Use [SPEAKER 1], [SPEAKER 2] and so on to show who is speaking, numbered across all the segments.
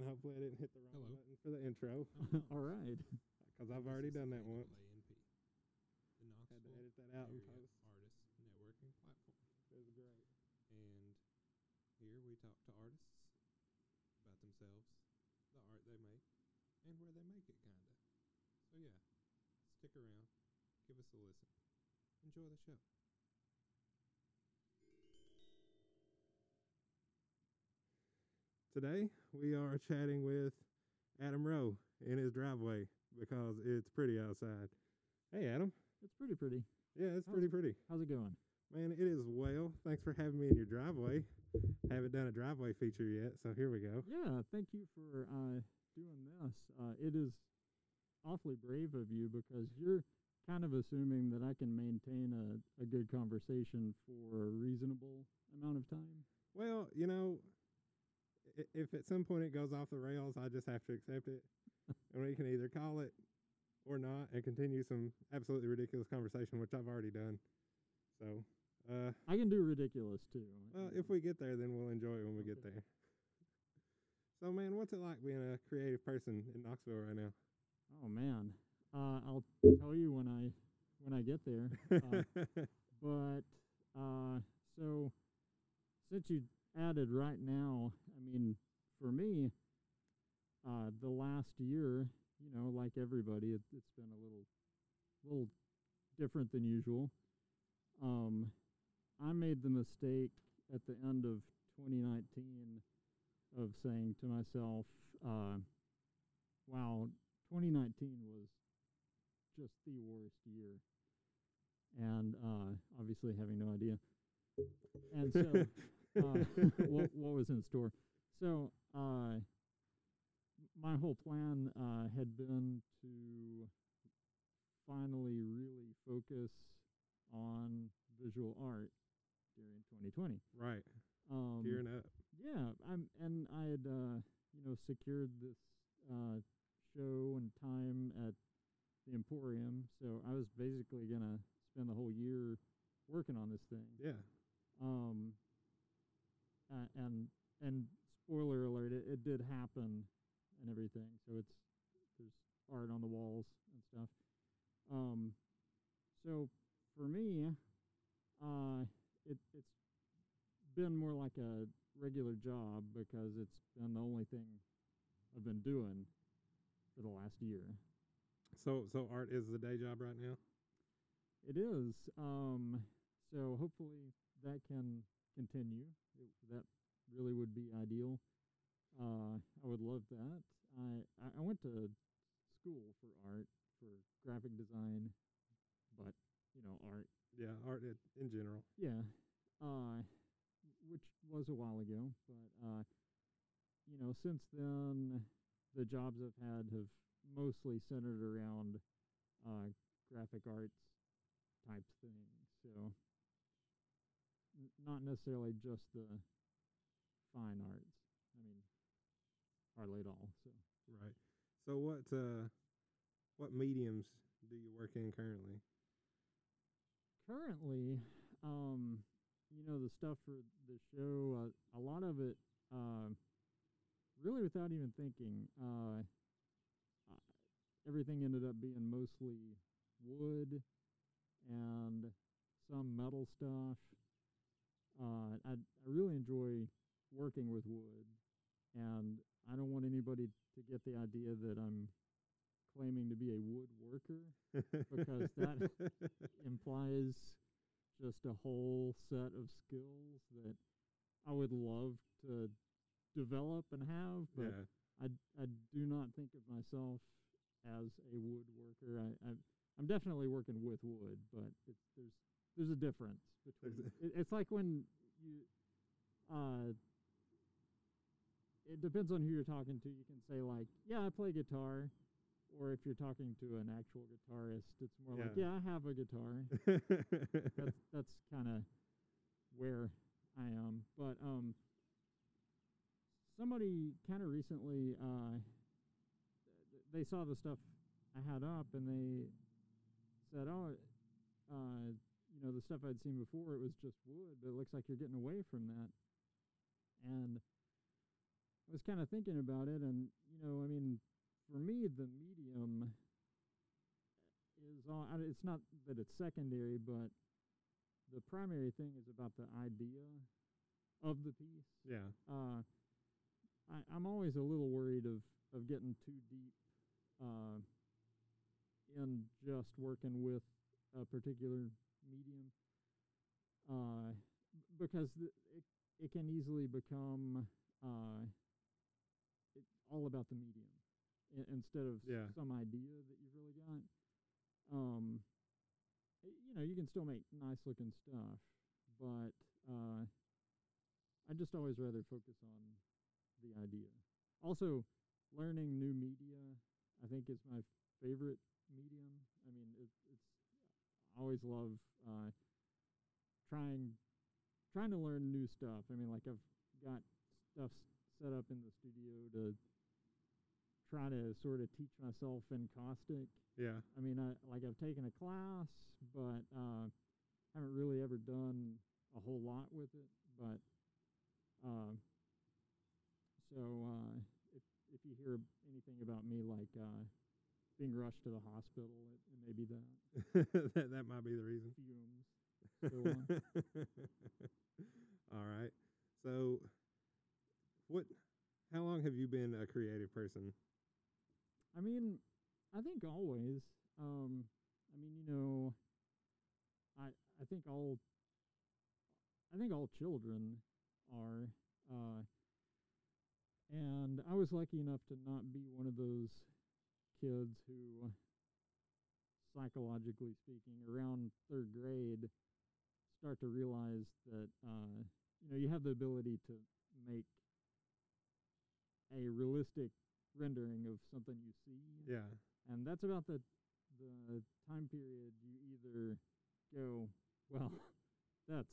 [SPEAKER 1] and hopefully I didn't hit the wrong
[SPEAKER 2] Hello.
[SPEAKER 1] button for the intro oh,
[SPEAKER 3] All right.
[SPEAKER 1] because I've already done that
[SPEAKER 2] Daniel
[SPEAKER 1] once.
[SPEAKER 2] ANP, the
[SPEAKER 1] Had to
[SPEAKER 2] Knoxville
[SPEAKER 1] edit that out and
[SPEAKER 2] Area
[SPEAKER 1] post.
[SPEAKER 2] Artist Networking Platform.
[SPEAKER 1] It was great.
[SPEAKER 2] And here we talk to artists about themselves, the art they make, and where they make it, kinda. So yeah, stick around, give us a listen, enjoy the show.
[SPEAKER 1] Today we are chatting with Adam Rowe in his driveway because it's pretty outside. Hey Adam.
[SPEAKER 3] It's pretty pretty.
[SPEAKER 1] Yeah, it's
[SPEAKER 3] How's
[SPEAKER 1] pretty pretty.
[SPEAKER 3] How's it going?
[SPEAKER 1] Man, it is well. Thanks for having me in your driveway. Haven't done a driveway feature yet, so here we go.
[SPEAKER 3] Yeah, thank you for uh, doing this. Uh, it is awfully brave of you because you're kind of assuming that I can maintain a, a good conversation for a reasonable amount of time.
[SPEAKER 1] Well, you know, if at some point it goes off the rails, I just have to accept it. and we can either call it or not and continue some absolutely ridiculous conversation, which I've already done. So, uh,
[SPEAKER 3] I can do ridiculous too.
[SPEAKER 1] well, if we get there, then we'll enjoy it when we get there. So, man, what's it like being a creative person in Knoxville right now?
[SPEAKER 3] Oh man, uh, I'll tell you when I when I get there. Uh, But uh, so since you added right now, I mean, for me, uh, the last year, you know, like everybody, it, it's been a little, little different than usual. Um, I made the mistake at the end of 2019 of saying to myself, uh, "Wow, 2019 was just the worst year." and uh, obviously having no idea. And so, uh, what, what was in store? So, uh, my whole plan uh, had been to finally really focus on visual art during 2020.
[SPEAKER 1] right.
[SPEAKER 3] Um,
[SPEAKER 1] Gearing up.
[SPEAKER 3] yeah, I'm, and I had, uh, you know, secured this uh, show and time at the Emporium, so I was basically gonna spend the whole year working on this thing.
[SPEAKER 1] Yeah.
[SPEAKER 3] Um, uh, and and spoiler alert, it, it did happen and everything. So it's there's art on the walls and stuff. Um, so for me, uh, it it's been more like a regular job because it's been the only thing I've been doing for the last year.
[SPEAKER 1] So, so art is the day job right now?
[SPEAKER 3] It is. Um, so hopefully that can continue. It, that really would be ideal. Uh, I would love that. I, I went to school for art, for graphic design, but you know art.
[SPEAKER 1] Yeah, art in general.
[SPEAKER 3] Yeah. Uh, which was a while ago, but uh, you know since then the jobs I've had have mostly centered around uh, graphic arts type things. So n- not necessarily just the fine arts. I mean, hardly at all. So
[SPEAKER 1] Right. So what uh what mediums do you work in currently?
[SPEAKER 3] currently, um, you know, the stuff for the show, uh, a lot of it, uh, really without even thinking, uh, uh, everything ended up being mostly wood and some metal stuff. Uh, I, I really enjoy working with wood, and I don't want anybody to get the idea that I'm claiming to be a woodworker Because that implies just a whole set of skills that I would love to develop and have, but
[SPEAKER 1] yeah.
[SPEAKER 3] I, I do not think of myself as a woodworker. I, I I'm definitely working with wood, but it, there's there's a difference between. It, it's like when you, uh, it depends on who you're talking to. You can say like, yeah, I play guitar, or if you're talking to an actual guitarist, it's more like,
[SPEAKER 1] Yeah.
[SPEAKER 3] yeah, I have a guitar. that's that's kind of where I am. But um, somebody kind of recently, uh, they saw the stuff I had up, and they said, "Oh, uh, you know, the stuff I'd seen before, it was just wood, but it looks like you're getting away from that." And I was kind of thinking about it, and you know, I mean, for me, the medium is all. I- It's not that it's secondary, but the primary thing is about the idea of the piece.
[SPEAKER 1] Yeah.
[SPEAKER 3] Uh, I, I'm always a little worried of of getting too deep uh, in just working with a particular medium, uh, because th- it it can easily become uh, it, all about the medium i- instead of
[SPEAKER 1] Yeah.
[SPEAKER 3] some idea that you've really got. Um, you know, you can still make nice looking stuff, but uh, I just always rather focus on the idea. Also, learning new media, I think, is my favorite medium. I mean, it, it's always love uh, trying trying to learn new stuff. I mean, like I've got stuff set up in the studio to try to sort of teach myself encaustic.
[SPEAKER 1] Yeah.
[SPEAKER 3] I mean, I like I've taken a class, but uh, haven't really ever done a whole lot with it. But uh, so uh, if if you hear anything about me like uh, being rushed to the hospital, it, it may be that
[SPEAKER 1] that that might be the reason.
[SPEAKER 3] fumes.
[SPEAKER 1] All right. So, what? How long have you been a creative person?
[SPEAKER 3] I mean, I think always. Um, I mean, you know, I I think all I think all children are. Uh, and I was lucky enough to not be one of those kids who, psychologically speaking, around third grade, start to realize that uh, you know you have the ability to make a realistic rendering of something you see
[SPEAKER 1] Yeah.
[SPEAKER 3] and that's about the the time period you either go well that's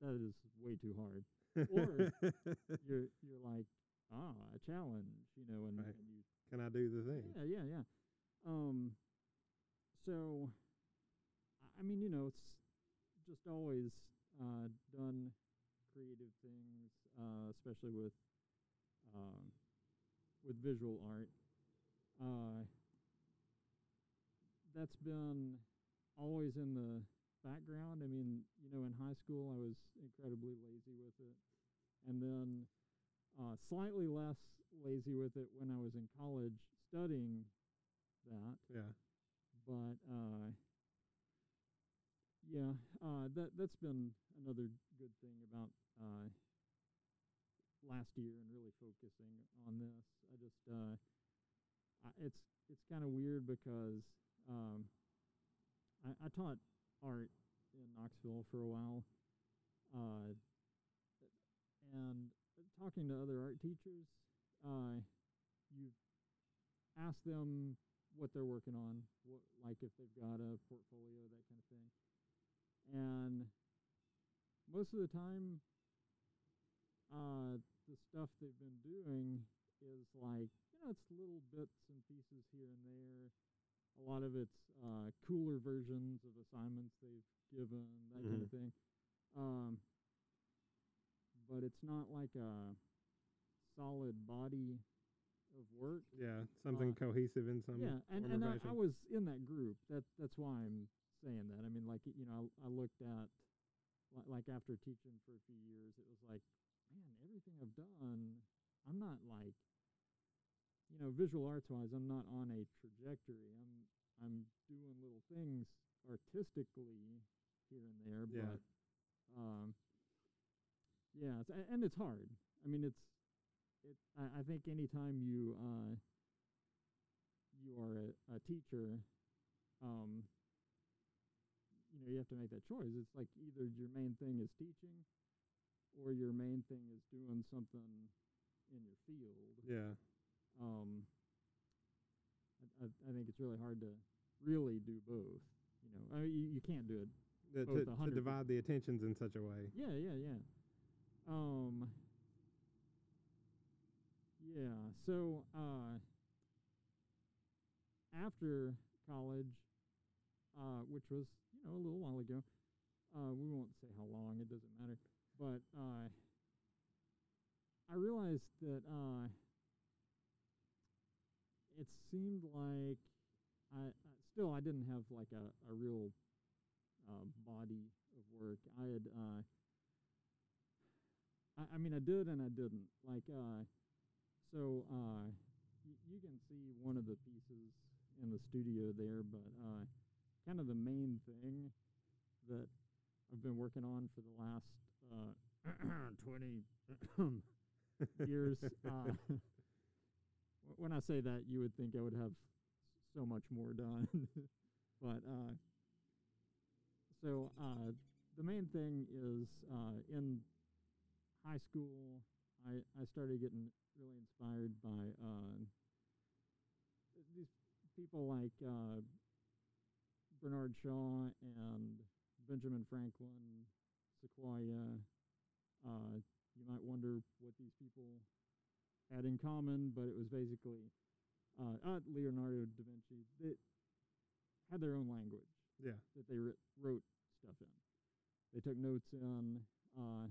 [SPEAKER 3] that is way too hard Or- you're you're like ah a challenge you know and,
[SPEAKER 1] Right.
[SPEAKER 3] and you
[SPEAKER 1] Can I do the thing?
[SPEAKER 3] yeah yeah yeah. Um so I- mean you know it's just always uh done creative things uh especially with um with visual art. Uh that's been always in the background. I mean you know in high school i was incredibly lazy with it. And then uh slightly less lazy with it when i was in college studying that
[SPEAKER 1] Yeah.
[SPEAKER 3] but uh, yeah, uh, that that's been another good thing about uh, last year and really focusing on this. I just uh, I, it's it's kind of weird because um, I, I taught art in Knoxville for a while, uh, and talking to other art teachers, uh, you ask them what they're working on, what like if they've got a portfolio, that kind of thing. And most of the time, uh, the stuff they've been doing is like you know it's little bits and pieces here and there. A lot of it's uh, cooler versions of assignments they've given, that kind of thing. Um, but it's not like a solid body of work.
[SPEAKER 1] Yeah. Something
[SPEAKER 3] Uh,
[SPEAKER 1] cohesive in some.
[SPEAKER 3] yeah, and, and I, I was in that group. That that's why I'm saying that. I mean, like you know, I, I looked at li- like after teaching for a few years, it was like, man, everything I've done, I'm not like, you know, visual arts wise, I'm not on a trajectory. I'm I'm doing little things artistically here and there,
[SPEAKER 1] Yeah.
[SPEAKER 3] but um, yeah, it's, and it's hard. I mean, it's it. I, I think anytime you uh, you are a, a teacher, um, you know, you have to make that choice. It's like either your main thing is teaching, or your main thing is doing something in your field.
[SPEAKER 1] Yeah.
[SPEAKER 3] Um, I, I, I think it's really hard to really do both. You know, I mean, you, you can't do it
[SPEAKER 1] The-
[SPEAKER 3] both
[SPEAKER 1] to, to divide the attentions in such a way.
[SPEAKER 3] yeah, yeah, yeah. Um. Yeah. So, uh, after college, uh, which was you know a little while ago, uh, we won't say how long. It doesn't matter. But uh, I realized that uh, it seemed like I, I still I didn't have like a, a real uh, body of work. I had uh, I, I mean I did and I didn't like uh, so uh, y- you can see one of the pieces in the studio there, but uh, kind of the main thing that I've been working on for the last uh, 20 years. Uh, when I say that, you would think I would have so much more done. but uh, so uh, the main thing is uh, in high school, I, I started getting really inspired by uh, these people like uh, Bernard Shaw and Benjamin Franklin, Sequoyah. Uh, you might wonder what these people had in common, but it was basically uh, uh, Leonardo da Vinci. They had their own language
[SPEAKER 1] Yeah.
[SPEAKER 3] that they writ- wrote stuff in. They took notes in, uh,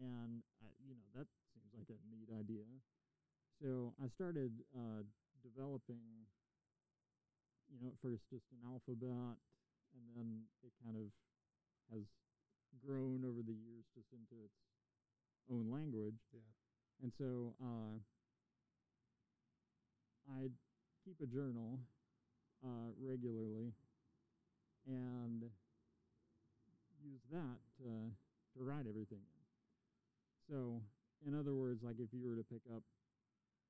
[SPEAKER 3] and I, you know that seems like a neat idea. So I started uh, developing, you know, at first just an alphabet, and then it kind of has grown over the years just into its own language.
[SPEAKER 1] Yeah.
[SPEAKER 3] And so uh, I keep a journal uh, regularly and use that to, to write everything in. So, in other words, like if you were to pick up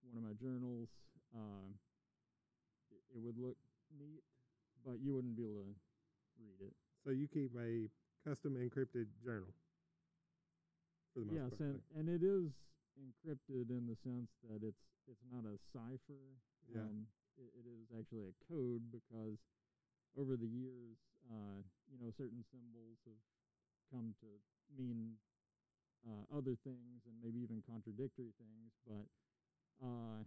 [SPEAKER 3] one of my journals, uh, it, it would look neat, but you wouldn't be able to read it.
[SPEAKER 1] So you keep a custom encrypted journal. For the most
[SPEAKER 3] yes,
[SPEAKER 1] part.
[SPEAKER 3] and, and it is encrypted in the sense that it's it's not a cipher.
[SPEAKER 1] Yeah.
[SPEAKER 3] Um, it, it is actually a code because over the years, uh, you know, certain symbols have come to mean uh, other things and maybe even contradictory things. But uh,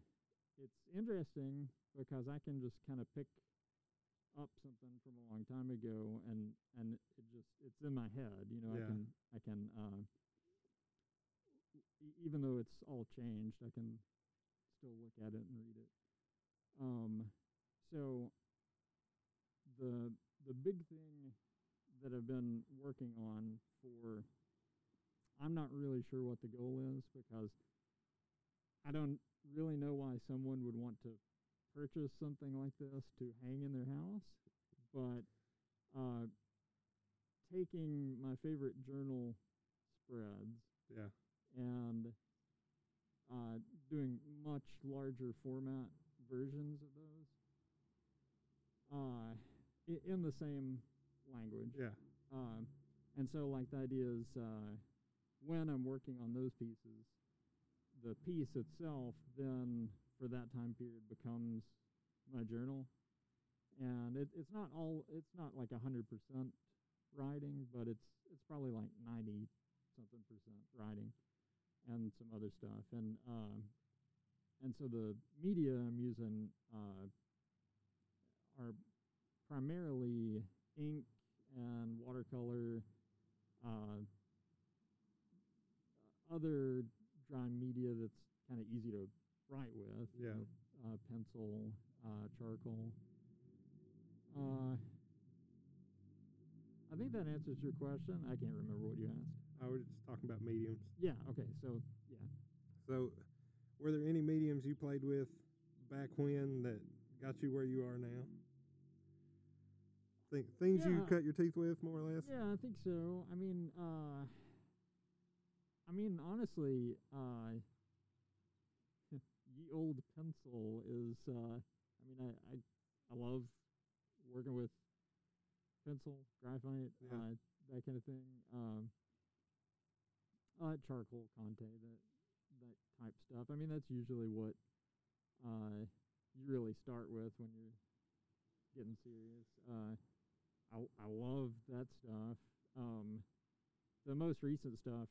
[SPEAKER 3] it's interesting because I can just kind of pick up something from a long time ago and and it just it's in my head. You know, I can I can. Uh, e- even though it's all changed, I can still look at it and read it. Um, so the the big thing that I've been working on for I'm not really sure what the goal is because I don't really know why someone would want to purchase something like this to hang in their house, but uh, taking my favorite journal spreads
[SPEAKER 1] yeah.
[SPEAKER 3] and uh, doing much larger format versions of those uh, i- in the same language.
[SPEAKER 1] Yeah.
[SPEAKER 3] Um, and so, like, the idea is uh, when I'm working on those pieces, the piece itself then for that time period becomes my journal. And it, it's not all, it's not like 100% writing, but it's, it's probably like 90 something percent writing and some other stuff. And, um, and so the media I'm using uh, are primarily ink and watercolor, uh, other drawing media that's kind of easy to write with. you
[SPEAKER 1] Yeah.
[SPEAKER 3] know, uh, pencil, uh, charcoal. Uh, I think that answers your question. I can't remember what you asked.
[SPEAKER 1] I was just talking about mediums.
[SPEAKER 3] Yeah. Okay. So yeah.
[SPEAKER 1] So, were there any mediums you played with back when that got you where you are now? Think, things you cut your teeth with, more or less.
[SPEAKER 3] Yeah, I think so. I mean, uh, I mean, honestly, uh, ye old pencil is. Uh, I mean, I, I I love working with pencil, graphite,
[SPEAKER 1] Yeah.
[SPEAKER 3] uh, that kind of thing. Um, uh, charcoal, Conte, that that type stuff. I mean, that's usually what uh, you really start with when you're getting serious. Uh, I I love that stuff. Um, the most recent stuff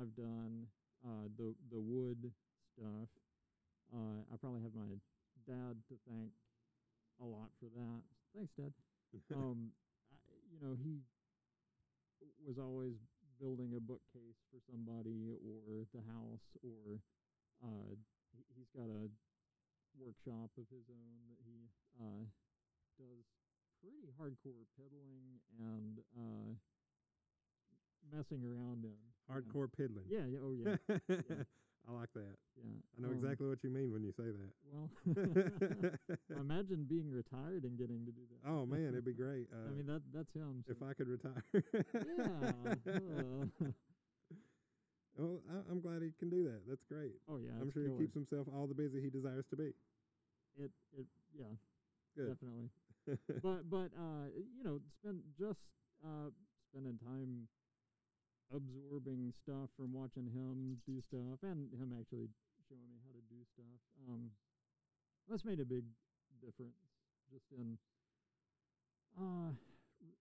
[SPEAKER 3] I've done, uh, the the wood stuff. Uh, I probably have my dad to thank a lot for that. Thanks, Dad. um, I, you know, he was always building a bookcase for somebody or the house or uh, he- he's got a workshop of his own that he uh, does pretty hardcore peddling and uh, messing around in. Know.
[SPEAKER 1] Hardcore piddling.
[SPEAKER 3] Yeah, yeah, oh yeah,
[SPEAKER 1] I like that.
[SPEAKER 3] yeah.
[SPEAKER 1] I know
[SPEAKER 3] um,
[SPEAKER 1] exactly what you mean when you say that.
[SPEAKER 3] Well, imagine being retired and getting to do that.
[SPEAKER 1] oh man, it'd be great. Uh,
[SPEAKER 3] I mean that that's him.
[SPEAKER 1] if I could retire.
[SPEAKER 3] yeah. uh,
[SPEAKER 1] well, I, I'm glad he can do that. That's great.
[SPEAKER 3] oh yeah.
[SPEAKER 1] I'm sure he keeps himself all the busy he desires to be.
[SPEAKER 3] it. It yeah.
[SPEAKER 1] Good.
[SPEAKER 3] Definitely. but but uh you know spend just uh spending time absorbing stuff from watching him do stuff and him actually showing me how to do stuff um that's made a big difference just in uh r-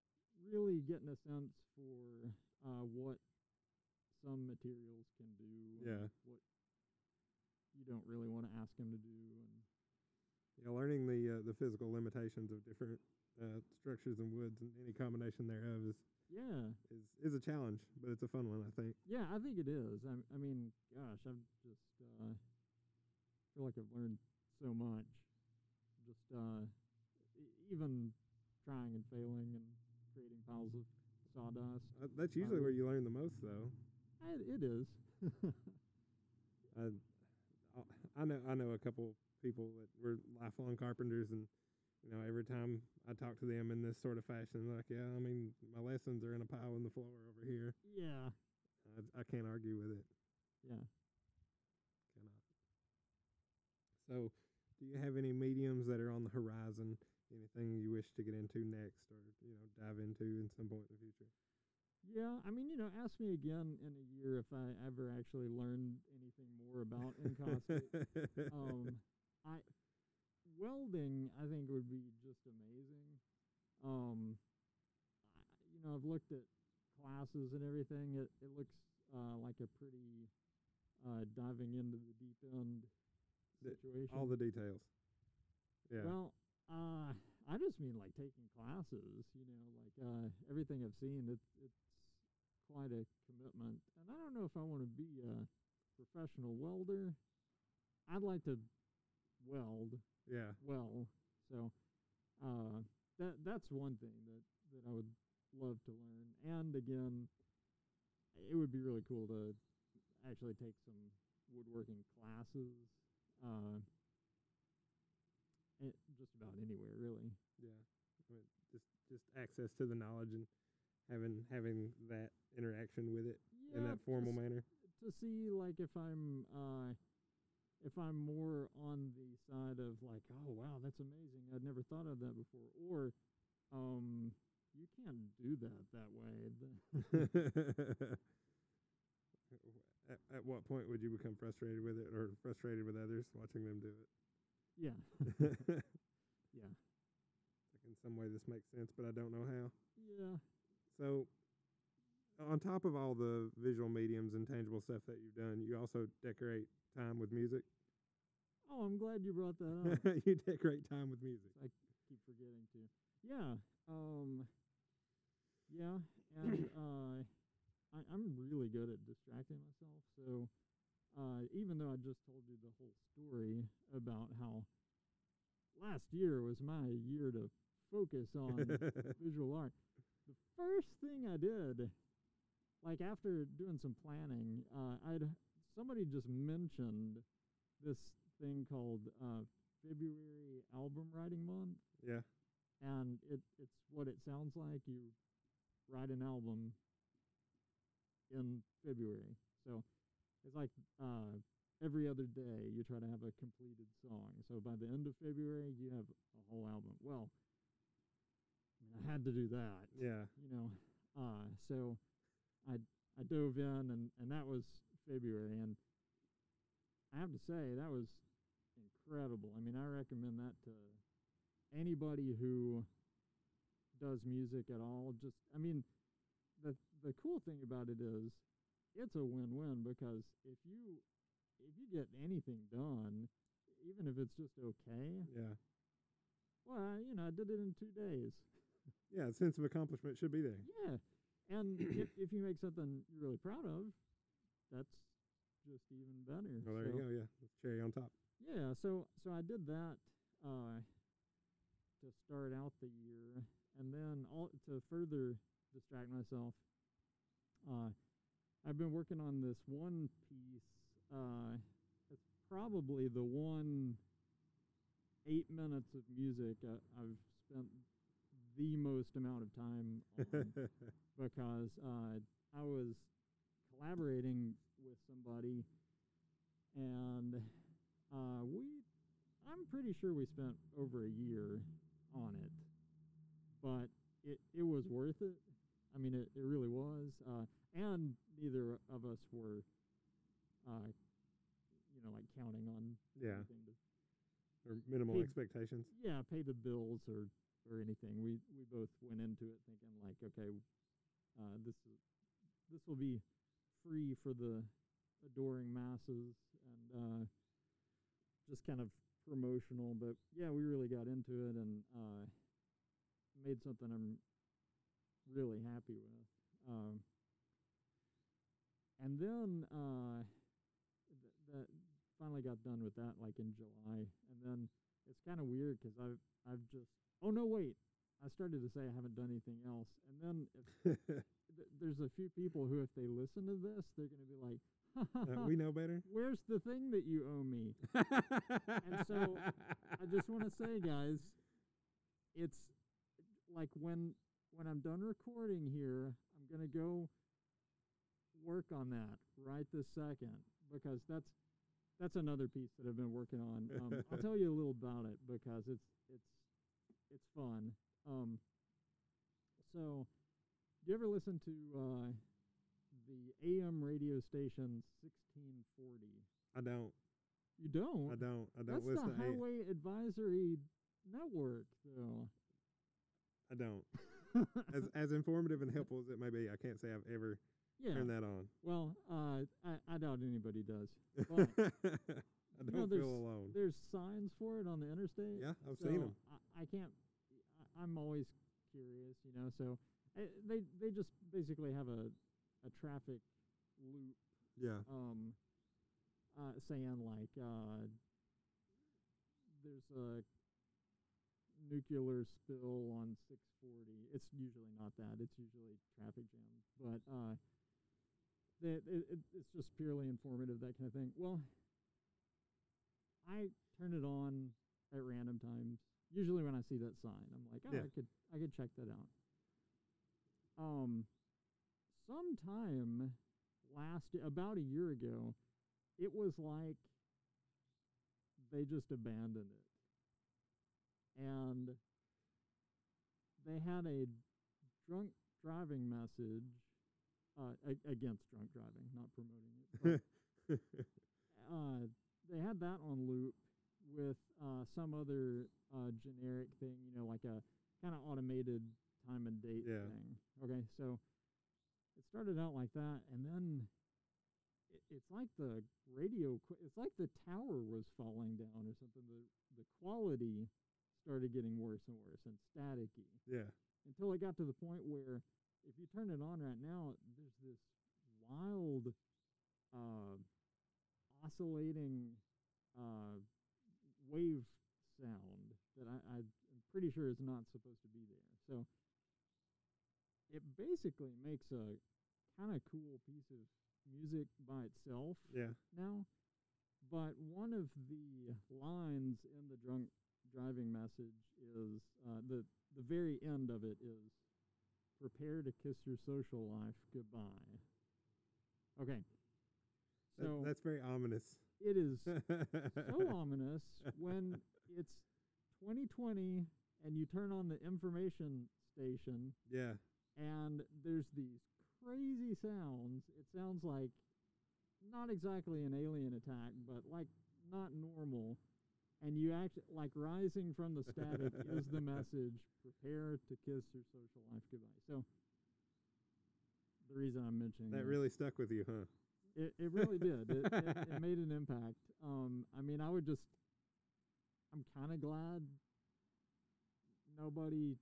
[SPEAKER 3] really getting a sense for uh what some materials can do
[SPEAKER 1] Yeah.
[SPEAKER 3] what you don't really want to ask him to do and
[SPEAKER 1] Yeah, learning the uh, the physical limitations of different uh, structures and woods and any combination thereof is,
[SPEAKER 3] yeah
[SPEAKER 1] is is a challenge, but it's a fun one, I think.
[SPEAKER 3] Yeah, I think it is. I, I mean, gosh, I've just uh, feel like I've learned so much. Just uh, e- even trying and failing and creating piles of sawdust.
[SPEAKER 1] Uh, that's usually where you learn the most, though.
[SPEAKER 3] I, it is.
[SPEAKER 1] I, I know I know a couple people that were lifelong carpenters, and you know every time I talk to them in this sort of fashion, like, yeah, I mean my lessons are in a pile on the floor over here.
[SPEAKER 3] yeah,
[SPEAKER 1] I, I can't argue with it.
[SPEAKER 3] yeah.
[SPEAKER 1] Cannot. So, do you have any mediums that are on the horizon? Anything you wish to get into next, or you know, dive into in some point in the future?
[SPEAKER 3] Yeah, I mean, you know, ask me again in a year if I ever actually learned anything more about encaustic. um, I welding I think would be just amazing. Um, you know, I've looked at classes and everything. It it looks uh, like a pretty uh, diving into the deep end
[SPEAKER 1] The-
[SPEAKER 3] situation.
[SPEAKER 1] All the details. Yeah.
[SPEAKER 3] Well, uh, I just mean like taking classes. You know, like uh, everything I've seen, it's it's quite a commitment. And I don't know if I want to be a professional welder. I'd like to weld
[SPEAKER 1] yeah.
[SPEAKER 3] well, so uh, that that's one thing that that I would love to learn. And again, it would be really cool to actually take some woodworking classes. Uh, it, just about anywhere, really.
[SPEAKER 1] Yeah. I mean, just just access to the knowledge and having having that interaction with it in that formal manner.
[SPEAKER 3] to see like if I'm uh, if I'm more on the side of like, oh wow, that's amazing. I'd never thought of that before, or um, you can't do that that way.
[SPEAKER 1] At, at what point would you become frustrated with it, or frustrated with others watching them do it?
[SPEAKER 3] yeah, yeah.
[SPEAKER 1] like in some way, this makes sense, but I don't know how.
[SPEAKER 3] yeah.
[SPEAKER 1] So, on top of all the visual mediums and tangible stuff that you've done, you also decorate time with music.
[SPEAKER 3] Oh, I'm glad you brought that up.
[SPEAKER 1] you decorate time with music.
[SPEAKER 3] I keep forgetting to. Yeah. Um. Yeah, and uh, I, I'm really good at distracting myself. So, uh, even though I just told you the whole story about how last year was my year to focus on visual art, the first thing I did, like after doing some planning, uh, I'd somebody just mentioned this thing called uh, February album writing month
[SPEAKER 1] yeah.
[SPEAKER 3] and it it's what it sounds like. You write an album in February, so it's like uh, every other day you try to have a completed song. So by the end of February, you have a whole album. Well, I, had to do that,
[SPEAKER 1] Yeah.
[SPEAKER 3] you know. Uh, so I I dove in, and and that was February, and I have to say that was incredible. I mean, I recommend that to anybody who does music at all. Just, I mean, the the cool thing about it is it's a win-win because if you if you get anything done, even if it's just okay,
[SPEAKER 1] Yeah.
[SPEAKER 3] well, you know, I did it in two days.
[SPEAKER 1] Yeah. A sense of accomplishment should be there.
[SPEAKER 3] Yeah, and if if you make something you're really proud of, that's just even better.
[SPEAKER 1] Well, there
[SPEAKER 3] so,
[SPEAKER 1] you go. Yeah, cherry on top.
[SPEAKER 3] Yeah, so so I did that uh, to start out the year, and then all to further distract myself. Uh, I've been working on this one piece. Uh, it's probably the one eight minutes of music uh, I've spent the most amount of time on because uh, I was collaborating with somebody, and uh, we, I'm pretty sure we spent over a year on it, but it it was worth it. I mean, it, it really was, uh, and neither of us were, uh, you know, like counting on
[SPEAKER 1] Yeah.
[SPEAKER 3] anything to
[SPEAKER 1] or minimal expectations.
[SPEAKER 3] yeah, pay the bills or or anything. We we both went into it thinking like, okay, uh, this this will be free for the adoring masses and uh, just kind of promotional. But yeah, we really got into it and uh, made something I'm really happy with. Um, and then uh, th- that finally got done with that like in July, and then it's kind of weird because I've I've just oh no wait I started to say I haven't done anything else, and then th- there's a few people who if they listen to this they're gonna be like,
[SPEAKER 1] Uh, we know better.
[SPEAKER 3] where's the thing that you owe me?
[SPEAKER 1] and
[SPEAKER 3] so, I just want to say, guys, it's like when when I'm done recording here, I'm gonna go work on that right this second because that's that's another piece that I've been working on. Um, I'll tell you a little about it because it's it's it's fun. Um, so, you ever listen to uh, the AM radio station 1640?
[SPEAKER 1] I don't.
[SPEAKER 3] You don't?
[SPEAKER 1] I don't. I don't
[SPEAKER 3] That's
[SPEAKER 1] listen
[SPEAKER 3] the Highway Advisory Network, though.
[SPEAKER 1] I don't. As as informative and helpful as it may be, I can't say I've ever
[SPEAKER 3] yeah.
[SPEAKER 1] turned that on.
[SPEAKER 3] Well, uh, I, I doubt anybody does.
[SPEAKER 1] I don't
[SPEAKER 3] know, there's,
[SPEAKER 1] feel alone.
[SPEAKER 3] there's signs for it on the interstate.
[SPEAKER 1] Yeah, I've
[SPEAKER 3] so
[SPEAKER 1] seen 'em.
[SPEAKER 3] I, I can't. I, I'm always curious, you know. So they they just basically have a a traffic loop,
[SPEAKER 1] Yeah.
[SPEAKER 3] um, uh, saying like uh, there's a nuclear spill on 640. It's usually not that. It's usually traffic jams, but uh, that it, it, it's just purely informative, that kind of thing. Well, I turn it on at random times. Usually when I see that sign, I'm like, oh,
[SPEAKER 1] Yeah.
[SPEAKER 3] I could I could check that out. Um, sometime last about a year ago, it was like they just abandoned it, and they had a drunk driving message uh, a- against drunk driving, not promoting it. But uh, they had that on loop with uh, some other uh, generic thing, you know, like a kind of automated time and date
[SPEAKER 1] Yeah.
[SPEAKER 3] thing. Okay, so it started out like that, and then it, it's like the radio, it's like the tower was falling down or something. The the quality started getting worse and worse and staticky
[SPEAKER 1] yeah.
[SPEAKER 3] until it got to the point where if you turn it on right now, there's this wild, uh, oscillating uh, wave sound that I, I'm pretty sure is not supposed to be there. So it basically makes a kind of cool piece of music by itself
[SPEAKER 1] Yeah.
[SPEAKER 3] now. But one of the lines in the drunk driving message is uh, the the very end of it is prepare to kiss your social life goodbye. Okay.
[SPEAKER 1] That,
[SPEAKER 3] So
[SPEAKER 1] that's very ominous.
[SPEAKER 3] it is so ominous when it's 2020 and you turn on the information station
[SPEAKER 1] Yeah.
[SPEAKER 3] And there's these crazy sounds. It sounds like not exactly an alien attack, but like not normal. And you act like rising from the static is the message. Prepare to kiss your social life goodbye. So the reason I'm mentioning
[SPEAKER 1] That
[SPEAKER 3] this-
[SPEAKER 1] really stuck with you, huh?
[SPEAKER 3] it, it really did. It, it, it made an impact. Um, I mean, I would just, I'm kind of glad nobody,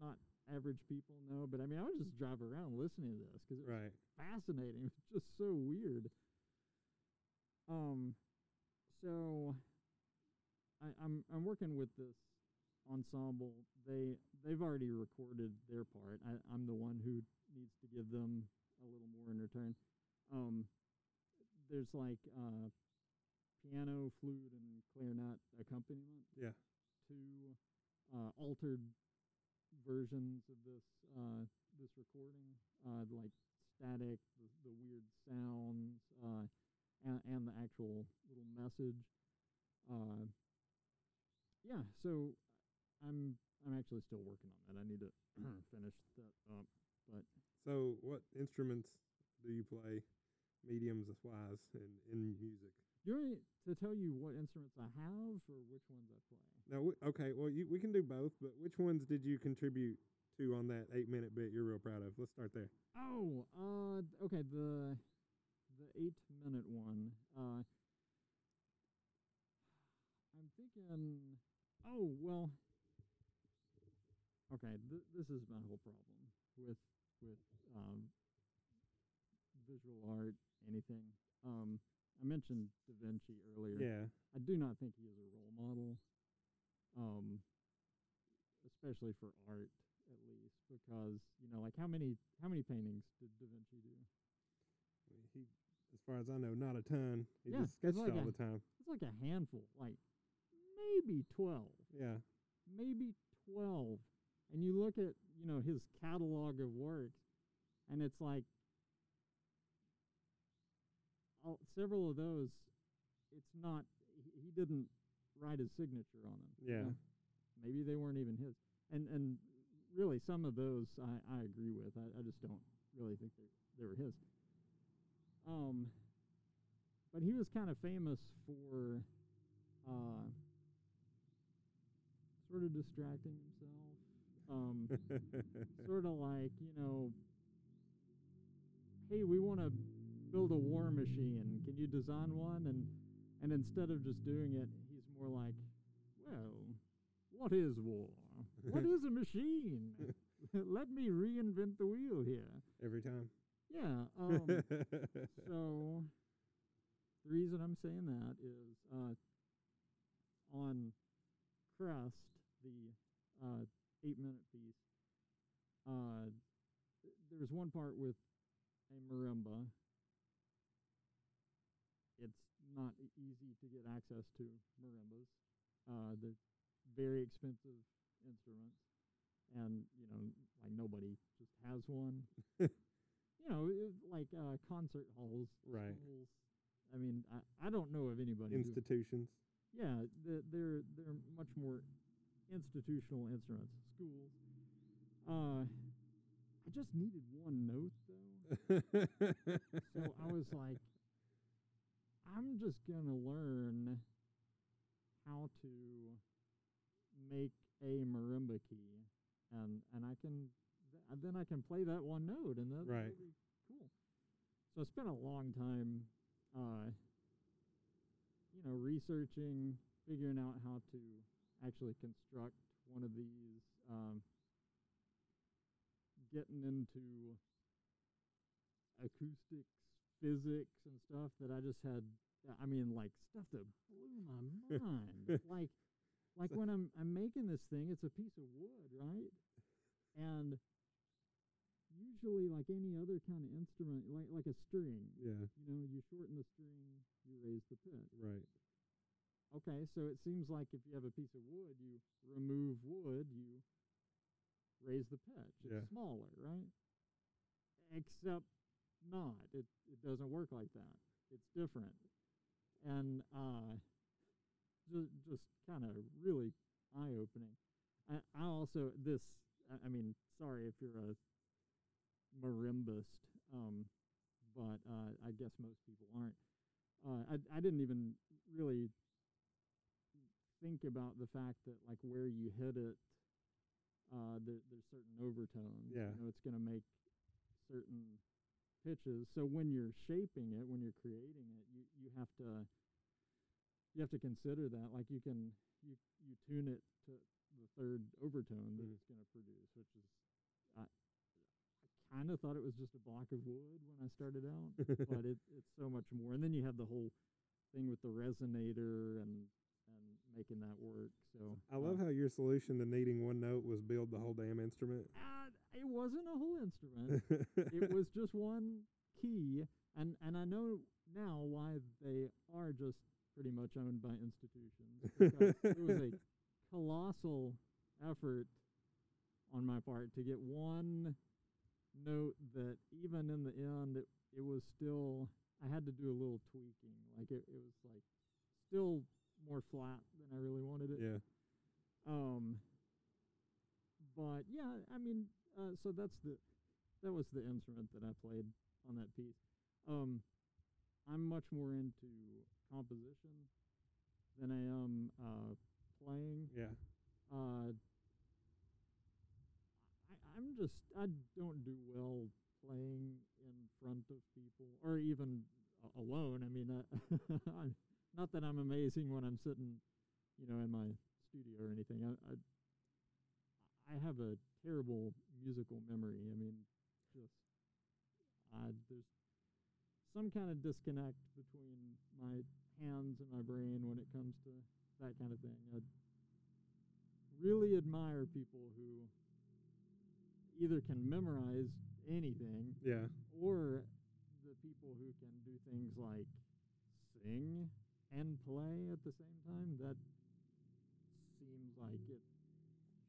[SPEAKER 3] not average people know, but I mean, I would just drive around listening to this because it was
[SPEAKER 1] Right.
[SPEAKER 3] fascinating. It's just so weird. Um, so I, I'm I'm working with this ensemble. They they've already recorded their part. I, I'm the one who needs to give them a little more in return. Um, there's like uh, piano, flute, and clarinet accompaniment
[SPEAKER 1] Yeah.
[SPEAKER 3] to uh, altered versions of this uh, this recording, uh, like static, the, the weird sounds, uh, and, and the actual little message. Uh, yeah, so I'm I'm actually still working on that. I need to finish that up. But
[SPEAKER 1] So, what instruments do you play, mediums wise, in, in music?
[SPEAKER 3] Do you want to tell you what instruments I have or which ones I play?
[SPEAKER 1] No, we, okay. Well, you, we can do both, but which ones did you contribute to on that eight minute bit you're real proud of? Let's start there.
[SPEAKER 3] Oh, uh, okay. The the eight minute one. Uh, I'm thinking. Oh well. Okay, th- this is my whole problem with with um, visual art, anything. Um, I mentioned Da Vinci earlier.
[SPEAKER 1] Yeah.
[SPEAKER 3] I do not think he is a role model, um, especially for art, at least, because you know, like how many how many paintings did Da Vinci do?
[SPEAKER 1] He, as far as I know, not a ton. He
[SPEAKER 3] Yeah,
[SPEAKER 1] just sketched
[SPEAKER 3] like
[SPEAKER 1] all
[SPEAKER 3] a-
[SPEAKER 1] the time.
[SPEAKER 3] It's like a handful, like maybe twelve,
[SPEAKER 1] Yeah.
[SPEAKER 3] maybe twelve. And you look at you know his catalog of works, and it's like all, several of those. It's not. He, he didn't write his signature on them. you
[SPEAKER 1] Yeah.
[SPEAKER 3] know? maybe they weren't even his. And and really, some of those I, I agree with. I, I just don't really think they they were his. Um, but he was kind of famous for uh, sort of distracting himself. Um, sort of like you know, hey, we want to build a war machine. Can you design one? And and instead of just doing it, he's more like, well, what is war? What is a machine? Let me reinvent the wheel here.
[SPEAKER 1] Every time.
[SPEAKER 3] Yeah. Um, so the reason I'm saying that is uh, on Crest, the uh, eight minute piece, uh, th- there's one part with a marimba. Not easy to get access to marimbas. Uh, they're very expensive instruments, and you know, like nobody just has one. you know, it- like uh, concert halls,
[SPEAKER 1] Right.
[SPEAKER 3] schools. I mean, I, I don't know of anybody. who-
[SPEAKER 1] Institutions.
[SPEAKER 3] yeah, the, they're they're much more institutional instruments. Schools. Uh, I just needed one note though, so I was like, I'm just gonna learn how to make a marimba key, and and I can th- then I can play that one note, and that,
[SPEAKER 1] Right.
[SPEAKER 3] cool. So I spent a long time, uh, you know, researching, figuring out how to actually construct one of these, um, getting into acoustics, physics, and stuff that I just had. I mean, like stuff that blew my mind. like, like when I'm I'm making this thing, it's a piece of wood, right? And usually, like any other kind of instrument, like like a string,
[SPEAKER 1] yeah.
[SPEAKER 3] you know, you shorten the string, you raise the pitch.
[SPEAKER 1] Right.
[SPEAKER 3] Okay, so it seems like if you have a piece of wood, you remove wood, you raise the pitch. It's
[SPEAKER 1] Yeah.
[SPEAKER 3] smaller, right? Except not. It it doesn't work like that. It's different. And uh just just kind of really eye opening. I, I also this I, I mean, sorry if you're a marimbist, um, but uh, I guess most people aren't. Uh, I I didn't even really think about the fact that like where you hit it, uh, there, there's certain overtones.
[SPEAKER 1] Yeah.
[SPEAKER 3] You know, it's going to make certain pitches. So when you're shaping it, when you're creating it, you you have to you have to consider that. Like you can you you tune it to the third overtone that
[SPEAKER 1] Mhm.
[SPEAKER 3] it's going to produce, which is I I kind of thought it was just a block of wood when I started out, but it, it's so much more. And then you have the whole thing with the resonator and making that work. So
[SPEAKER 1] I love how your solution to needing one note was build the whole damn instrument.
[SPEAKER 3] uh, it wasn't a whole instrument. it was just one key, and and I know now why they are just pretty much owned by institutions. It was a colossal effort on my part to get one note that even in the end it, it was still I had to do a little tweaking. Like it, it was like still more flat than I really wanted it.
[SPEAKER 1] yeah.
[SPEAKER 3] Um, but yeah, I mean, uh, so that's the that was the instrument that I played on that piece. Um, I'm much more into composition than I am uh, playing.
[SPEAKER 1] Yeah.
[SPEAKER 3] Uh, I, I'm just I don't do well playing in front of people or even alone. I mean, uh, not that I'm amazing when I'm sitting, you know, in my studio or anything. I, I I have a terrible musical memory. I mean, just I there's some kind of disconnect between my hands and my brain when it comes to that kind of thing. I really admire people who either can memorize anything
[SPEAKER 1] Yeah.
[SPEAKER 3] or the people who can do things like sing and play at the same time. That seems like it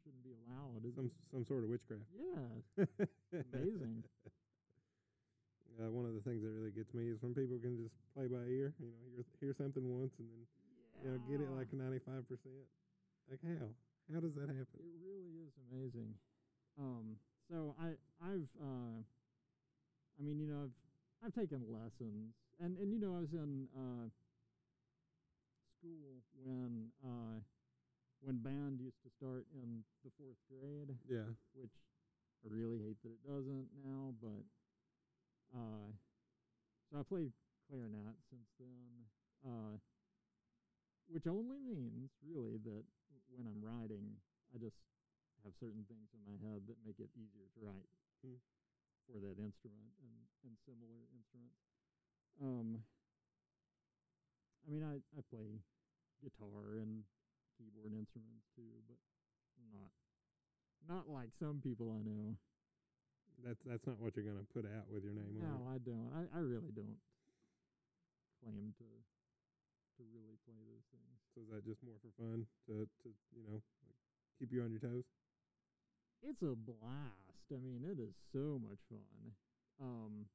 [SPEAKER 3] shouldn't be allowed. It-
[SPEAKER 1] Some some sort of witchcraft.
[SPEAKER 3] yeah, amazing.
[SPEAKER 1] Uh, one of the things that really gets me is when people can just play by ear. You know, hear hear something once and then you know get it like ninety five percent. Like how? How does that happen?
[SPEAKER 3] It really is amazing. Um, so I I've uh, I mean you know I've I've taken lessons and and you know I was in uh, school when uh, when band used to start in the fourth grade,
[SPEAKER 1] Yeah.
[SPEAKER 3] which I really hate that it doesn't now, but uh, so I played clarinet since then, uh, which only means really that when I'm writing, I just have certain things in my head that make it easier to write
[SPEAKER 1] Hmm.
[SPEAKER 3] for that instrument and, and similar instruments. Um, I mean, I, I play guitar and keyboard instruments too, but not not like some people I know.
[SPEAKER 1] That's that's not what you're gonna put out with your name on
[SPEAKER 3] No. I don't. I, I really don't claim to to really play those things.
[SPEAKER 1] So is that just more for fun to to you know like keep you on your toes?
[SPEAKER 3] It's a blast. I mean, it is so much fun. Um,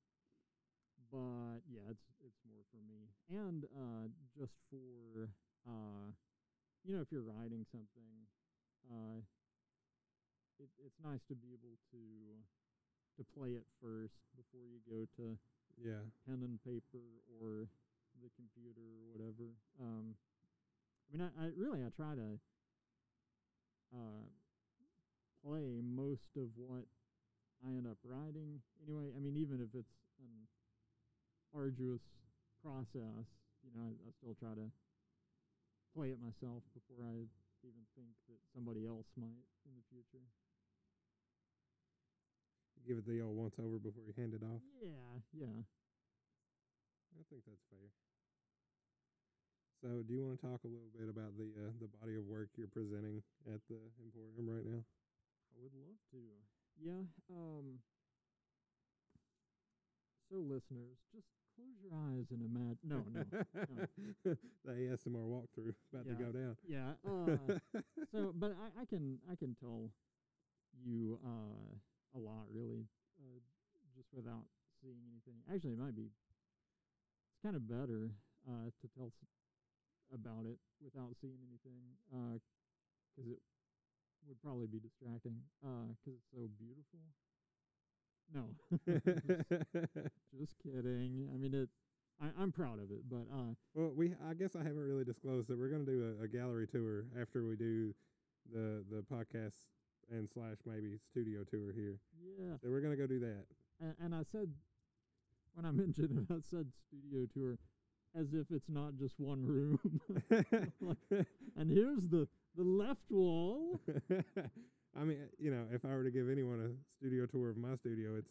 [SPEAKER 3] but yeah, it's it's more for me, and uh, just for uh, you know, if you're writing something, uh, it, it's nice to be able to to play it first before you go to
[SPEAKER 1] Yeah.
[SPEAKER 3] pen and paper or the computer or whatever. Um, I mean, I, I really I try to uh, play most of what I end up writing. Anyway, I mean, even if it's an arduous process, you know, I, I still try to play it myself before I even think that somebody else might in the future.
[SPEAKER 1] Give it the old once over before you hand it off.
[SPEAKER 3] Yeah, yeah.
[SPEAKER 1] I think that's fair. So, do you want to talk a little bit about the uh, the body of work you're presenting at the Emporium right now?
[SPEAKER 3] I would love to. Yeah. Um. So, listeners, just close your eyes and imagine. No, no.
[SPEAKER 1] the ASMR walkthrough about to go down.
[SPEAKER 3] yeah. Uh, so, but I, I can I can tell you uh, a lot really, uh, just without seeing anything. Actually, it might be. It's kind of better uh, to tell s- about it without seeing anything, because it would probably be distracting. Because it's so beautiful. No, just kidding. I mean, it. I, I'm proud of it, but uh,
[SPEAKER 1] well, we I guess I haven't really disclosed that we're going to do a, a gallery tour after we do the the podcast and slash maybe studio tour here.
[SPEAKER 3] yeah.
[SPEAKER 1] So we're going to go do that.
[SPEAKER 3] And, and I said, when I mentioned it, I said studio tour, as if it's not just one room. and here's the the left wall.
[SPEAKER 1] I mean, you know, if I were to give anyone a studio tour of my studio, it's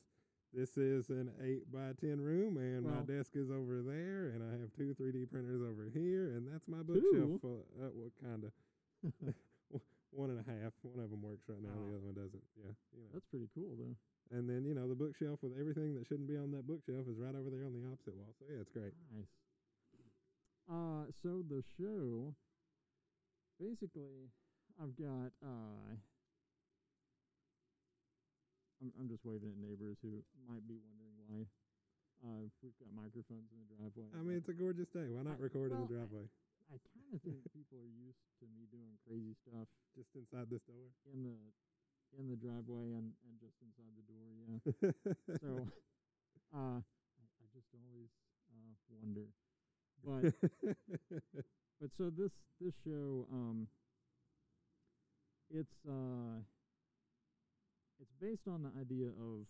[SPEAKER 1] this is an eight by ten room, and my desk is over there, and I have two 3D printers over here, and that's my bookshelf. Full, uh, well, kind of. one and a half. One of them works right now. The
[SPEAKER 3] Oh.
[SPEAKER 1] other one doesn't. Yeah, you know.
[SPEAKER 3] That's pretty cool, though.
[SPEAKER 1] And then you know the bookshelf with everything that shouldn't be on that bookshelf is right over there on the opposite wall. So yeah, it's great.
[SPEAKER 3] Nice. Uh, so the show, basically, I've got. Uh, I'm I'm just waving at neighbors who might be wondering why. Uh, we've got microphones in the driveway.
[SPEAKER 1] I mean, it's a gorgeous day. Why not
[SPEAKER 3] I-
[SPEAKER 1] record in the driveway?
[SPEAKER 3] I kind of think people are used to me doing crazy stuff
[SPEAKER 1] Just inside this door.
[SPEAKER 3] in the in the driveway and, and just inside the door. Yeah. So, uh, I, I just always uh, wonder. But but so this this show, um, it's uh, it's based on the idea of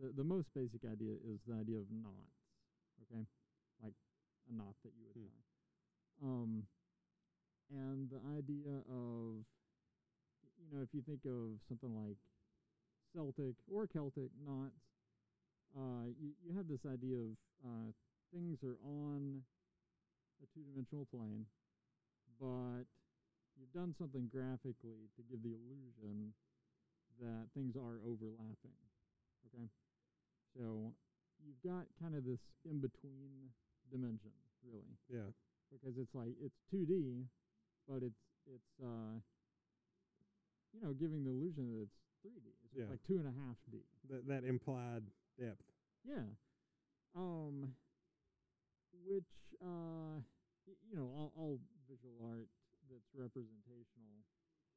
[SPEAKER 3] the the most basic idea is the idea of knots. Okay, like a knot that you would
[SPEAKER 1] Hmm.
[SPEAKER 3] tie. Um, and the idea of you know if you think of something like Celtic or Celtic knots, uh, you, you have this idea of uh, things are on a two dimensional plane, but you've done something graphically to give the illusion that things are overlapping. Okay? So you've got kind of this in between dimension, really
[SPEAKER 1] yeah,
[SPEAKER 3] because it's like it's 2D, but it's it's uh you know giving the illusion that it's 3D. It's
[SPEAKER 1] Yeah.
[SPEAKER 3] like two and a half D.
[SPEAKER 1] that that implied depth.
[SPEAKER 3] Yeah. Um. Which uh y- you know all, all visual art that's representational,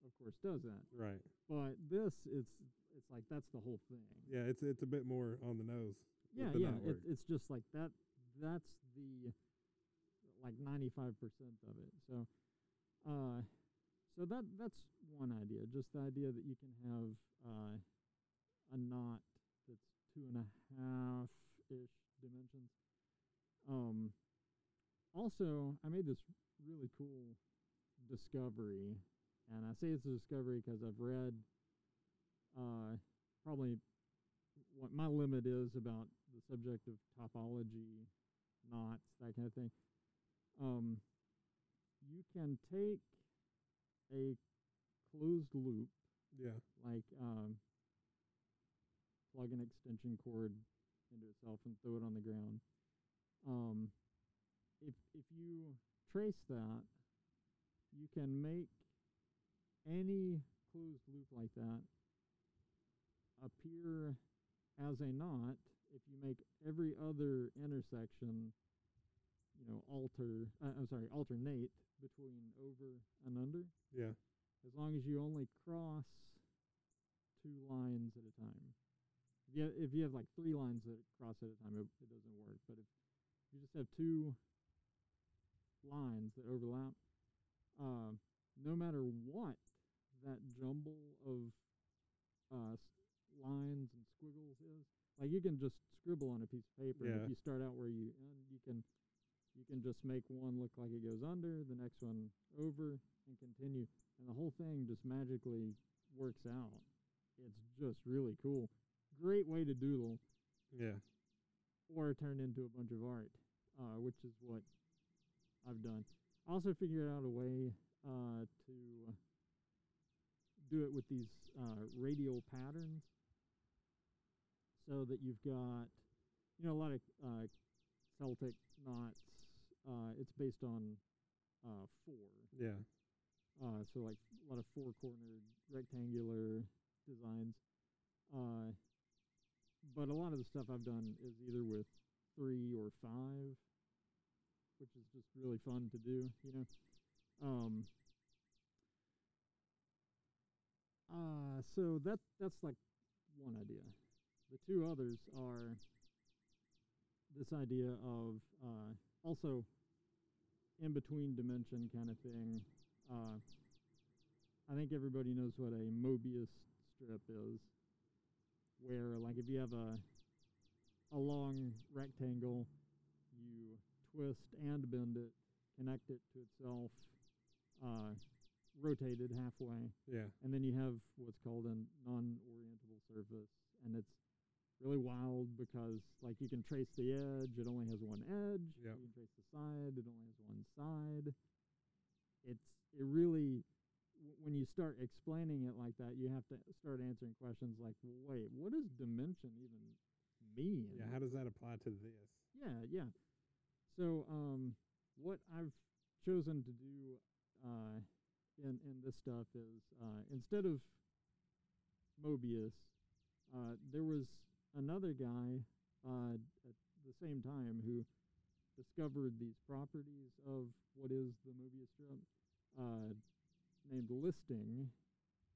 [SPEAKER 3] of course, does that.
[SPEAKER 1] Right.
[SPEAKER 3] But this it's it's like that's the whole thing.
[SPEAKER 1] Yeah, it's it's a bit more on the nose.
[SPEAKER 3] Yeah,
[SPEAKER 1] the
[SPEAKER 3] yeah. It, it's just like that. That's the like ninety five percent of it. So, uh, so that that's one idea. Just the idea that you can have uh, a knot that's two and a half ish dimensions. Um. Also, I made this really cool discovery, and I say it's a discovery because I've read uh, probably what my limit is about the subject of topology, knots, that kind of thing. Um, you can take a closed loop,
[SPEAKER 1] yeah,
[SPEAKER 3] like um, plug an extension cord into itself and throw it on the ground. Um, if if you trace that, you can make any closed loop like that appear as a knot if you make every other intersection, you know, alter. Uh, I'm sorry, alternate between over and under.
[SPEAKER 1] yeah,
[SPEAKER 3] As long as you only cross two lines at a time. If you have, if you have like three lines that cross at a time, it, it doesn't work. But if you just have two lines that overlap, uh, no matter what that jumble of uh, s- lines and squiggles is, like you can just scribble on a piece of paper. and
[SPEAKER 1] Yeah.
[SPEAKER 3] If you start out where you end, you can you can just make one look like it goes under, the next one over, and continue, and the whole thing just magically works out. It's just really cool. Great way to doodle
[SPEAKER 1] yeah.
[SPEAKER 3] or turn into a bunch of art, uh, which is what I've done. I also figured out a way uh, to do it with these uh, radial patterns, so that you've got, you know, a lot of uh, Celtic knots. Uh, it's based on uh, four,
[SPEAKER 1] Yeah,
[SPEAKER 3] uh, so like a lot of four-cornered rectangular designs. Uh, but a lot of the stuff I've done is either with three or five, which is just really fun to do, you know. Um, uh, so that that's like one idea. The two others are this idea of uh, also in between dimension kind of thing. Uh, I think everybody knows what a Mobius strip is, where like if you have a a long rectangle, you twist and bend it, connect it to itself, uh, rotate it halfway,
[SPEAKER 1] yeah,
[SPEAKER 3] and then you have what's called a non-orientable surface, and it's really wild because like you can trace the edge, it only has one edge.
[SPEAKER 1] Yep.
[SPEAKER 3] You can trace the side, it only has one side. It's it really w- when you start explaining it like that, you have to start answering questions like, wait, what does dimension even mean?
[SPEAKER 1] Yeah, how does that apply to this?
[SPEAKER 3] Yeah, yeah. So, um, what I've chosen to do uh, in in this stuff is uh, instead of Mobius, uh, there was another guy uh, at the same time who discovered these properties of what is the Mobius strip, uh, named Listing,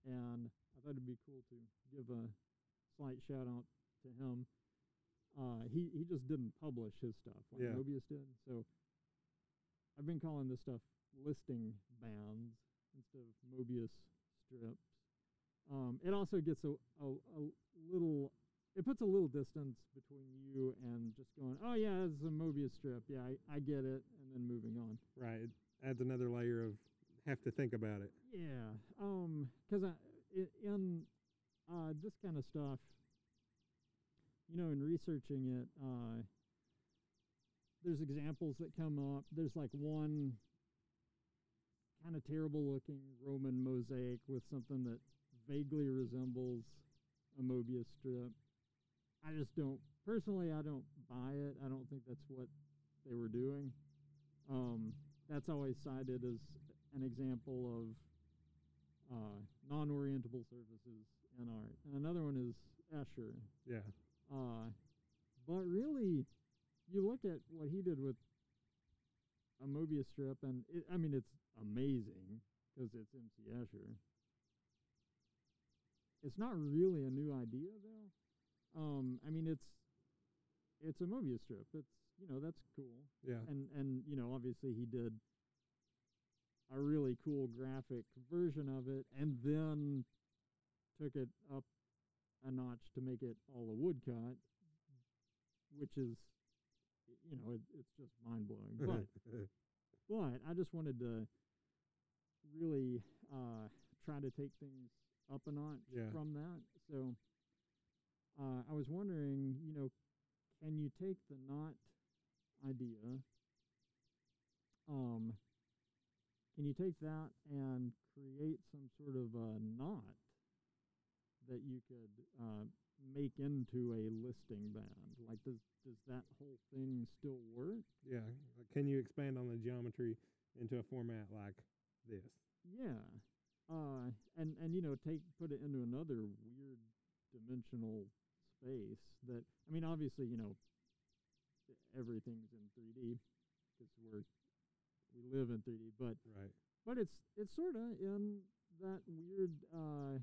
[SPEAKER 3] and I thought it'd be cool to give a slight shout out to him uh, he he just didn't publish his stuff like
[SPEAKER 1] Yeah.
[SPEAKER 3] Mobius did. So I've been calling this stuff listing bands instead of Mobius strips. Um, it also gets a, a a little it puts a little distance between you and just going, oh yeah, it's a Mobius strip. Yeah, I, I get it, and then moving on.
[SPEAKER 1] Right. It adds another layer of have to think about it.
[SPEAKER 3] Yeah, um, because I i in uh, this kind of stuff, you know, in researching it, uh, there's examples that come up. There's like one kind of terrible looking Roman mosaic with something that vaguely resembles a Mobius strip. I just don't personally. I don't buy it. I don't think that's what they were doing. Um, that's always cited as an example of uh, non-orientable surfaces in art. And another one is Escher.
[SPEAKER 1] Yeah.
[SPEAKER 3] Uh, but really, you look at what he did with a Mobius strip, and it, I mean, it's amazing because it's MC Escher. It's not really a new idea, though. Um, I mean, it's it's a Mobius strip. It's you know that's cool
[SPEAKER 1] Yeah.
[SPEAKER 3] and and you know obviously he did a really cool graphic version of it and then took it up a notch to make it all a woodcut which is you know it, it's just mind blowing but but I just wanted to really uh, try to take things up a notch
[SPEAKER 1] Yeah.
[SPEAKER 3] from that. So uh, I was wondering, you know, can you take the knot idea? Um, can you take that and create some sort of a knot that you could uh, make into a listing band? Like, does does that whole thing still work?
[SPEAKER 1] yeah. Can you expand on the geometry into a format like this?
[SPEAKER 3] Yeah. Uh, and and you know, take put it into another weird dimensional space that I mean, obviously, you know, everything's in 3D because we're we live in 3D, but
[SPEAKER 1] Right.
[SPEAKER 3] but it's it's sort of in that weird uh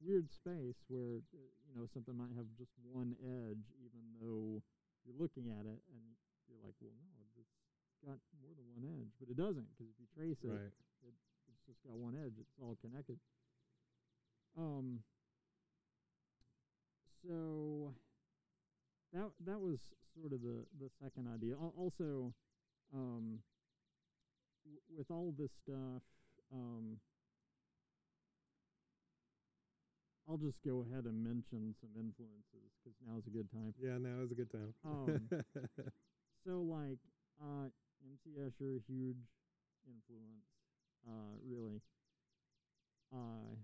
[SPEAKER 3] weird space where uh, you know something might have just one edge even though you're looking at it and you're like well no it's got more than one edge but it doesn't because if you trace it
[SPEAKER 1] Right.
[SPEAKER 3] it's just got one edge it's all connected um so that that was sort of the the second idea also um w- with all this stuff um I'll just go ahead and mention some influences because now's a good time.
[SPEAKER 1] Yeah. now is a good time.
[SPEAKER 3] Um, So like uh MC Escher, huge influence, uh really. Uh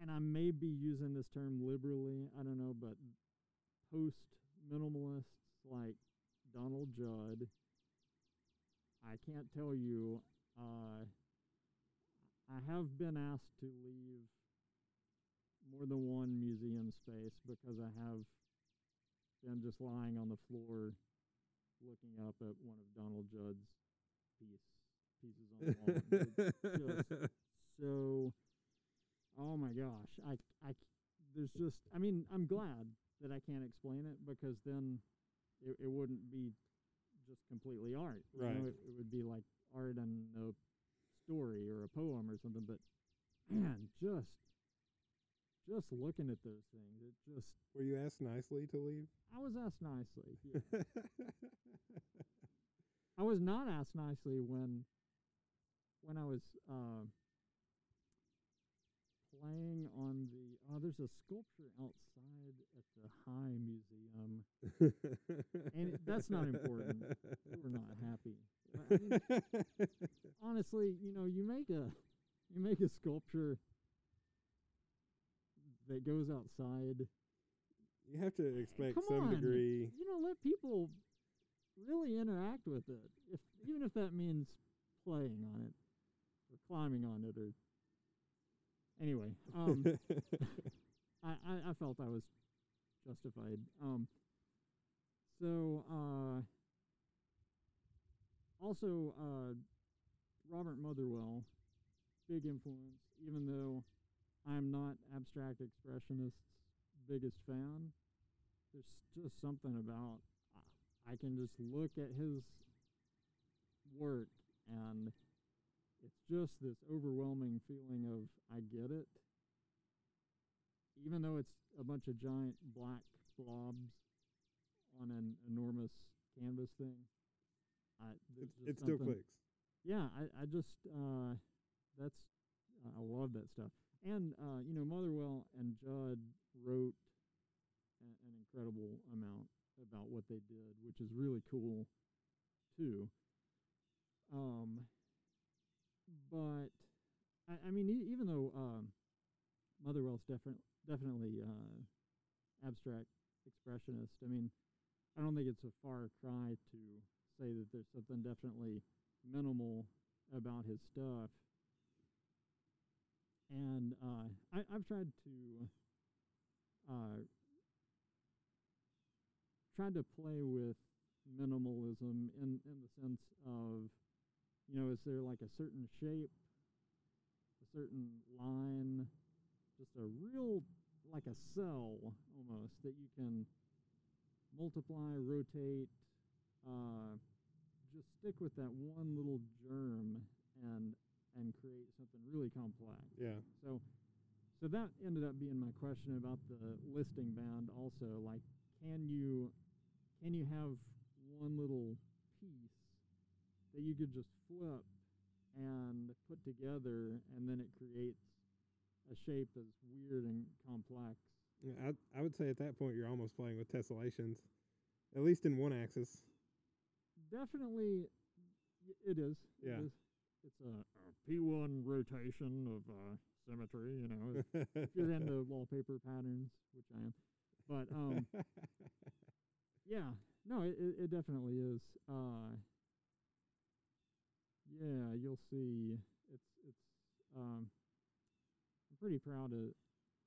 [SPEAKER 3] and I may be using this term liberally, I don't know, but post minimalists like Donald Judd, I can't tell you, uh I have been asked to leave more than one museum space because I have been just lying on the floor looking up at one of Donald Judd's piece pieces on the wall. just so oh my gosh I I there's just i mean i'm glad that i can't explain it because then it, it wouldn't be just completely art you know,
[SPEAKER 1] Right.
[SPEAKER 3] it, it would be like art and a story or a poem or something but man just just looking at those things it just
[SPEAKER 1] Were you asked nicely to leave?
[SPEAKER 3] i was asked nicely yeah. I was not asked nicely when when I was uh, playing on the oh, there's a sculpture outside at the High Museum. And it- that's not important. We're not happy. I mean, honestly, you know, you make a you make a sculpture that goes outside.
[SPEAKER 1] you have to expect
[SPEAKER 3] Come
[SPEAKER 1] some
[SPEAKER 3] on.
[SPEAKER 1] degree.
[SPEAKER 3] You know, let people really interact with it. If even if that means playing on it or climbing on it or anyway, um, I, I, I felt I was justified. Um, so uh, also uh, Robert Motherwell, big influence. Even though I'm not abstract expressionists' biggest fan, there's just something about I can just look at his work and it's just this overwhelming feeling of I get it. Even though it's a bunch of giant black blobs on an enormous canvas thing, I, just
[SPEAKER 1] it still clicks.
[SPEAKER 3] yeah, I, I just uh, that's I love that stuff. And uh, you know, Motherwell and Judd wrote a, an incredible amount about what they did, which is really cool too. Um, but I, I mean, e- even though um, Motherwell's different, definitely uh, abstract expressionist. I mean, I don't think it's a far cry to say that there's something definitely minimal about his stuff. And uh, I, I've tried to uh, tried to play with minimalism in, in the sense of, you know, is there like a certain shape, a certain line, just a real like a cell almost that you can multiply, rotate, uh, just stick with that one little germ and and create something really complex.
[SPEAKER 1] Yeah.
[SPEAKER 3] So so that ended up being my question about the listing band also. Like can you can you have one little piece that you could just flip and put together and then it creates a shape that's weird and complex.
[SPEAKER 1] Yeah, I, I would say at that point you're almost playing with tessellations, at least in one axis.
[SPEAKER 3] Definitely it is.
[SPEAKER 1] Yeah.
[SPEAKER 3] is. It's a, a P1 rotation of uh, symmetry, you know. if- if you're into wallpaper patterns, which I am. But um Yeah, no, it, it, it definitely is. Uh, yeah, you'll see. It's it's. Um, I'm pretty proud of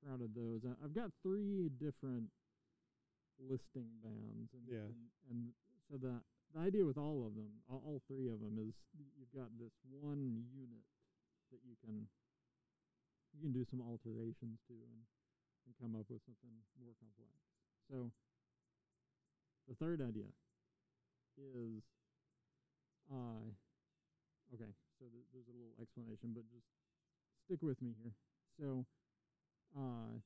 [SPEAKER 3] proud of those. I, I've got three different listing bands, and
[SPEAKER 1] Yeah.
[SPEAKER 3] and, and so the the idea with all of them, all, three of them, is you've got this one unit that you can you can do some alterations to and, and come up with something more complex. So the third idea is uh okay, so th- there's a little explanation, but just stick with me here. So uh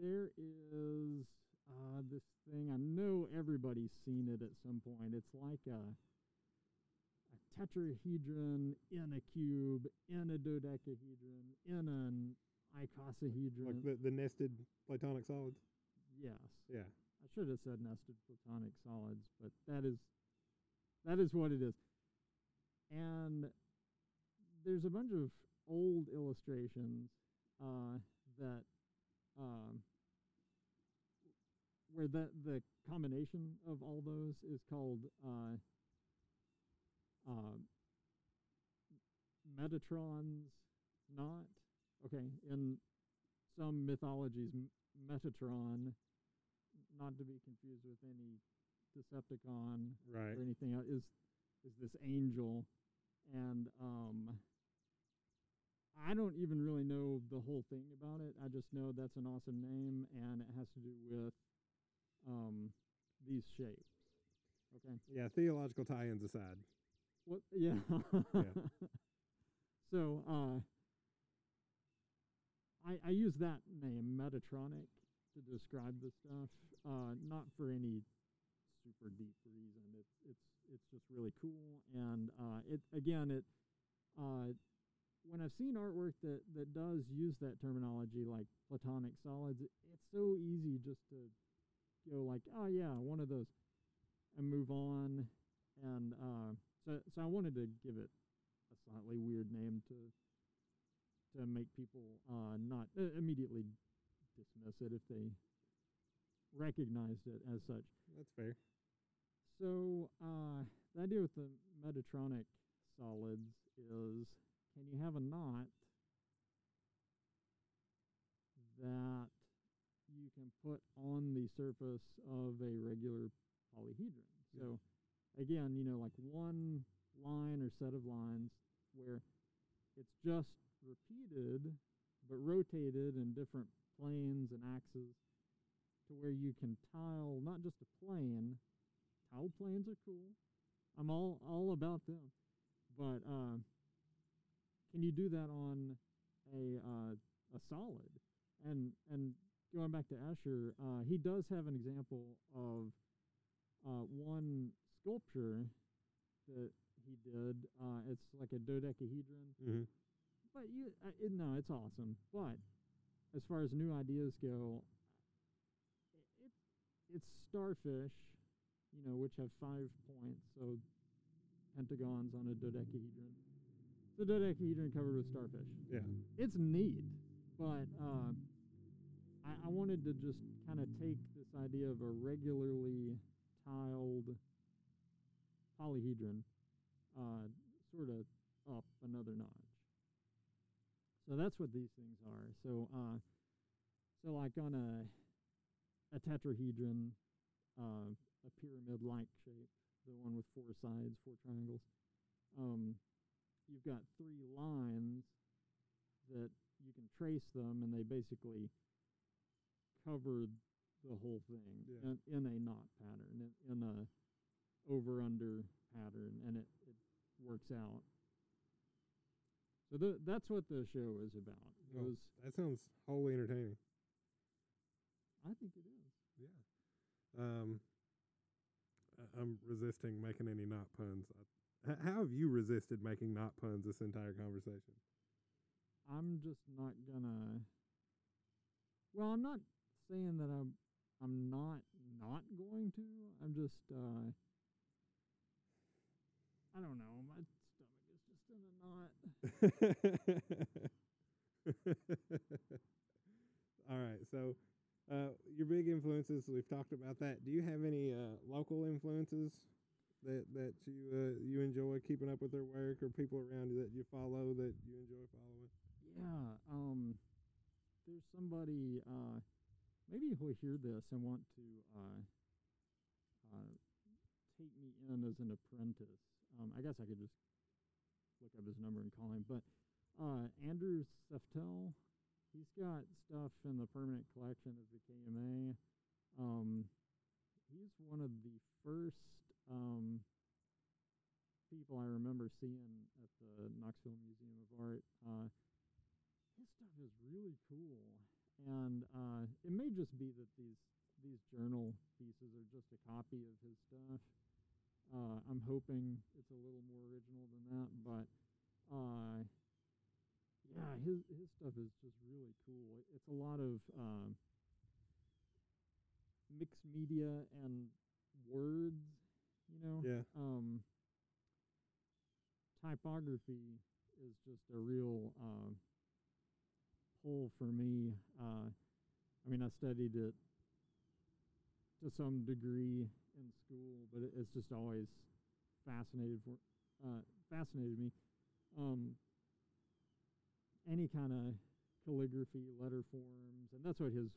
[SPEAKER 3] there is uh this thing I know everybody's seen it at some point. It's like a a tetrahedron in a cube, in a dodecahedron, in an icosahedron.
[SPEAKER 1] like the, the nested platonic solids.
[SPEAKER 3] yes.
[SPEAKER 1] Yeah.
[SPEAKER 3] I should have said nested platonic solids, but that is that is what it is. And there's a bunch of old illustrations uh, that um, where the the combination of all those is called uh, uh, Metatron's knot. Okay, in some mythologies, Metatron not to be confused with any Decepticon
[SPEAKER 1] Right.
[SPEAKER 3] or anything else, is is this angel, and um, I don't even really know the whole thing about it. I just know that's an awesome name, and it has to do with um, these shapes. Okay.
[SPEAKER 1] Yeah. Theological tie-ins aside.
[SPEAKER 3] What? Yeah. yeah. so uh, I I use that name Metatronic to describe the stuff, uh, not for any super deep reason. It's it's it's just really cool, and uh, it again it uh, when I've seen artwork that that does use that terminology, like platonic solids, it, it's so easy just to go like, oh yeah, one of those, and move on. And uh, so so I wanted to give it a slightly weird name to to make people uh, not uh, immediately dismiss it if they recognized it as such.
[SPEAKER 1] That's fair.
[SPEAKER 3] So uh, the idea with the Metatronic solids is can you have a knot that you can put on the surface of a regular polyhedron?
[SPEAKER 1] Yeah.
[SPEAKER 3] So again, you know, like one line or set of lines where it's just repeated but rotated in different planes and axes to where you can tile not just a plane. Tile planes are cool. I'm all all about them. But uh, can you do that on a uh, a solid? And and going back to Escher, uh, he does have an example of uh, one sculpture that he did. Uh, it's like a dodecahedron
[SPEAKER 1] Mm-hmm.
[SPEAKER 3] but you, uh, it, no, it's awesome. But as far as new ideas go, it, it's starfish, you know, which have five points, so pentagons on a dodecahedron. The dodecahedron covered with starfish.
[SPEAKER 1] Yeah.
[SPEAKER 3] It's neat, but uh, I, I wanted to just kind of take this idea of a regularly tiled polyhedron, uh, sort of up another notch. So that's what these things are. So, uh, so like on a a tetrahedron, uh, a pyramid-like shape, the one with four sides, four triangles. Um, you've got three lines that you can trace them, and they basically cover the whole thing
[SPEAKER 1] Yeah.
[SPEAKER 3] in, in a knot pattern, in, in a over-under pattern, and it, it works out. So that's what the show is about.
[SPEAKER 1] Well,
[SPEAKER 3] Was
[SPEAKER 1] that sounds wholly entertaining.
[SPEAKER 3] I think it is.
[SPEAKER 1] Yeah. Um, I'm resisting making any knot puns. H- how have you resisted making knot puns this entire conversation?
[SPEAKER 3] I'm just not gonna. Well, I'm not saying that I'm. I'm not not going to. I'm just. uh I don't know. My stomach is just in a knot.
[SPEAKER 1] All right. So, uh, your big influences, we've talked about that. Do you have any uh, local influences that that you uh, you enjoy keeping up with their work, or people around you that you follow that you enjoy following?
[SPEAKER 3] Yeah. Um. There's somebody. Uh. Maybe he'll hear this and want to. Uh. Uh. Take me in as an apprentice. Um. I guess I could just look up his number and call him. But uh, Andrew Saftel, he's got stuff in the permanent collection of the KMA. Um, he's one of the first um, people I remember seeing at the Knoxville Museum of Art. Uh, his stuff is really cool, and uh, it may just be that these these journal pieces are just a copy of his stuff. Uh, I'm hoping it's a little more original than that, but uh, yeah, his his stuff is just really cool. It's a lot of um, mixed media and words, you know.
[SPEAKER 1] Yeah.
[SPEAKER 3] Um, typography is just a real uh, pull for me. Uh, I mean, I studied it to some degree in school, but it, it's just always fascinated for uh, fascinated me. Um, any kind of calligraphy, letter forms, and that's what his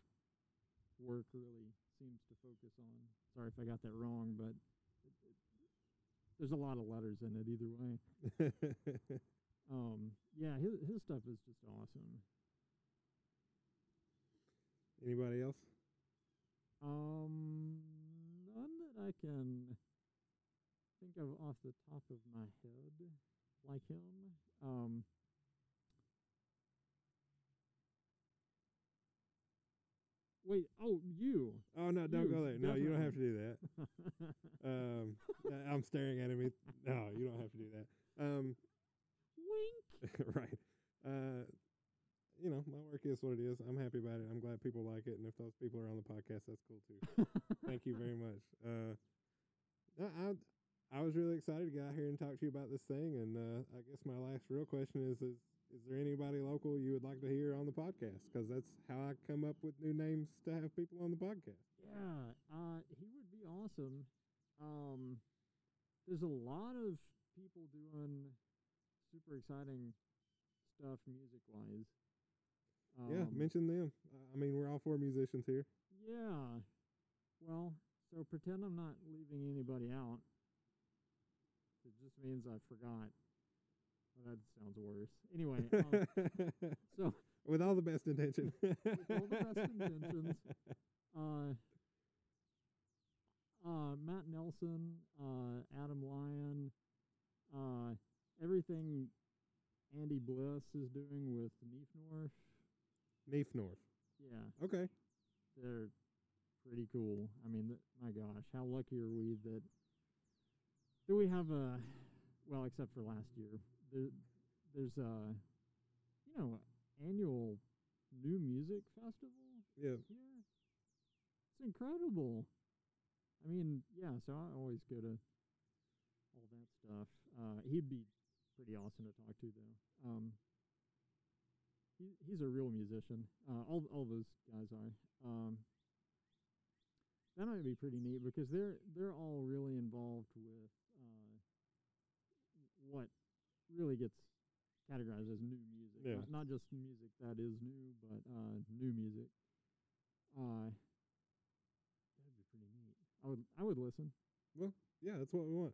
[SPEAKER 3] work really seems to focus on. Sorry if I got that wrong, but it, it, there's a lot of letters in it either way. Um, yeah, his his stuff is just awesome.
[SPEAKER 1] Anybody else?
[SPEAKER 3] Um, none that I can think of off the top of my head, like him. Um, wait, oh, you.
[SPEAKER 1] Oh no, don't
[SPEAKER 3] You,
[SPEAKER 1] go there. No, you don't have to do that. Um, I'm staring at him. No, you don't have to do that. Um,
[SPEAKER 3] Wink.
[SPEAKER 1] right. uh, you know, my work is what it is. I'm happy about it. I'm glad people like it, and if those people are on the podcast, that's cool too. Thank you very much. Uh, I, I was really excited to get out here and talk to you about this thing, and uh, I guess my last real question is: is is there anybody local you would like to hear on the podcast? Because that's how I come up with new names to have people on the podcast.
[SPEAKER 3] Yeah, uh, he would be awesome. Um, there's a lot of people doing super exciting stuff music wise.
[SPEAKER 1] Yeah,
[SPEAKER 3] Um,
[SPEAKER 1] mention them. I mean, we're all four musicians here.
[SPEAKER 3] Yeah. Well, so pretend I'm not leaving anybody out. It just means I forgot. Well, that sounds worse. Anyway, um, so
[SPEAKER 1] with all the best intention.
[SPEAKER 3] With all the best intentions. uh, uh, Matt Nelson, uh, Adam Lyon, uh, everything Andy Bliss is doing with Neefnorf.
[SPEAKER 1] Neef North.
[SPEAKER 3] Yeah,
[SPEAKER 1] Okay.
[SPEAKER 3] they're pretty cool. I mean, th- my gosh, how lucky are we that do we have a well, except for last year. There, there's a you know annual new music festival
[SPEAKER 1] Yeah.
[SPEAKER 3] here. It's incredible. I mean, yeah. So I always go to all that stuff. Uh, he'd be pretty awesome to talk to, though. Um, he, he's a real musician. Uh, all all those guys are. Um, that might be pretty neat because they're they're all really involved with uh, what really gets categorized as new music.
[SPEAKER 1] Yeah.
[SPEAKER 3] Not, not just music that is new, but uh, new music. Uh, that'd be pretty neat. I would I would listen.
[SPEAKER 1] Well, yeah, that's what we want.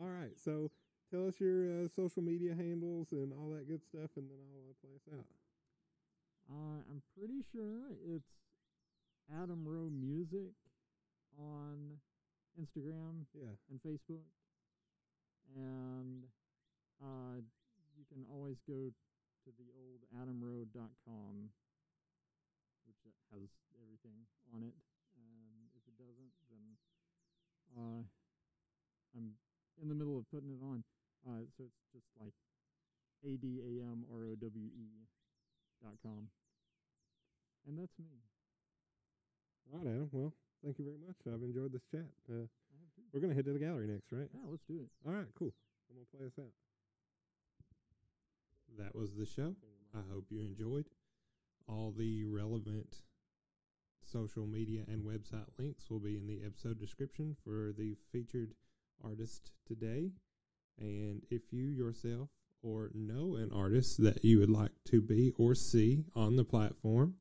[SPEAKER 1] All right. So tell us your uh, social media handles and all that good stuff, and then I'll uh, play us out.
[SPEAKER 3] Uh, I'm pretty sure it's Adam Rowe Music on Instagram
[SPEAKER 1] Yeah.
[SPEAKER 3] and Facebook, and uh, you can always go to the old adamrowe.com, which has everything on it. And if it doesn't, then uh, I'm in the middle of putting it on. Uh, so it's just like A D A M R O W E com, and that's me.
[SPEAKER 1] All right, Adam. Well, thank you very much. I've enjoyed this chat. Uh,
[SPEAKER 3] I have to.
[SPEAKER 1] we're gonna head to the gallery next, right?
[SPEAKER 3] Yeah, let's do it.
[SPEAKER 1] All right. Cool. I'm gonna play us out.
[SPEAKER 2] That was the show. I hope you enjoyed. All the relevant social media and website links will be in the episode description for the featured artist today. And if you yourself or know an artist that you would like to be or see on the platform,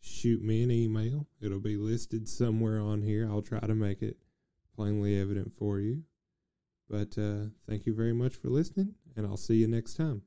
[SPEAKER 2] shoot me an email. It'll be listed somewhere on here. I'll try to make it plainly evident for you. But uh, thank you very much for listening, and I'll see you next time.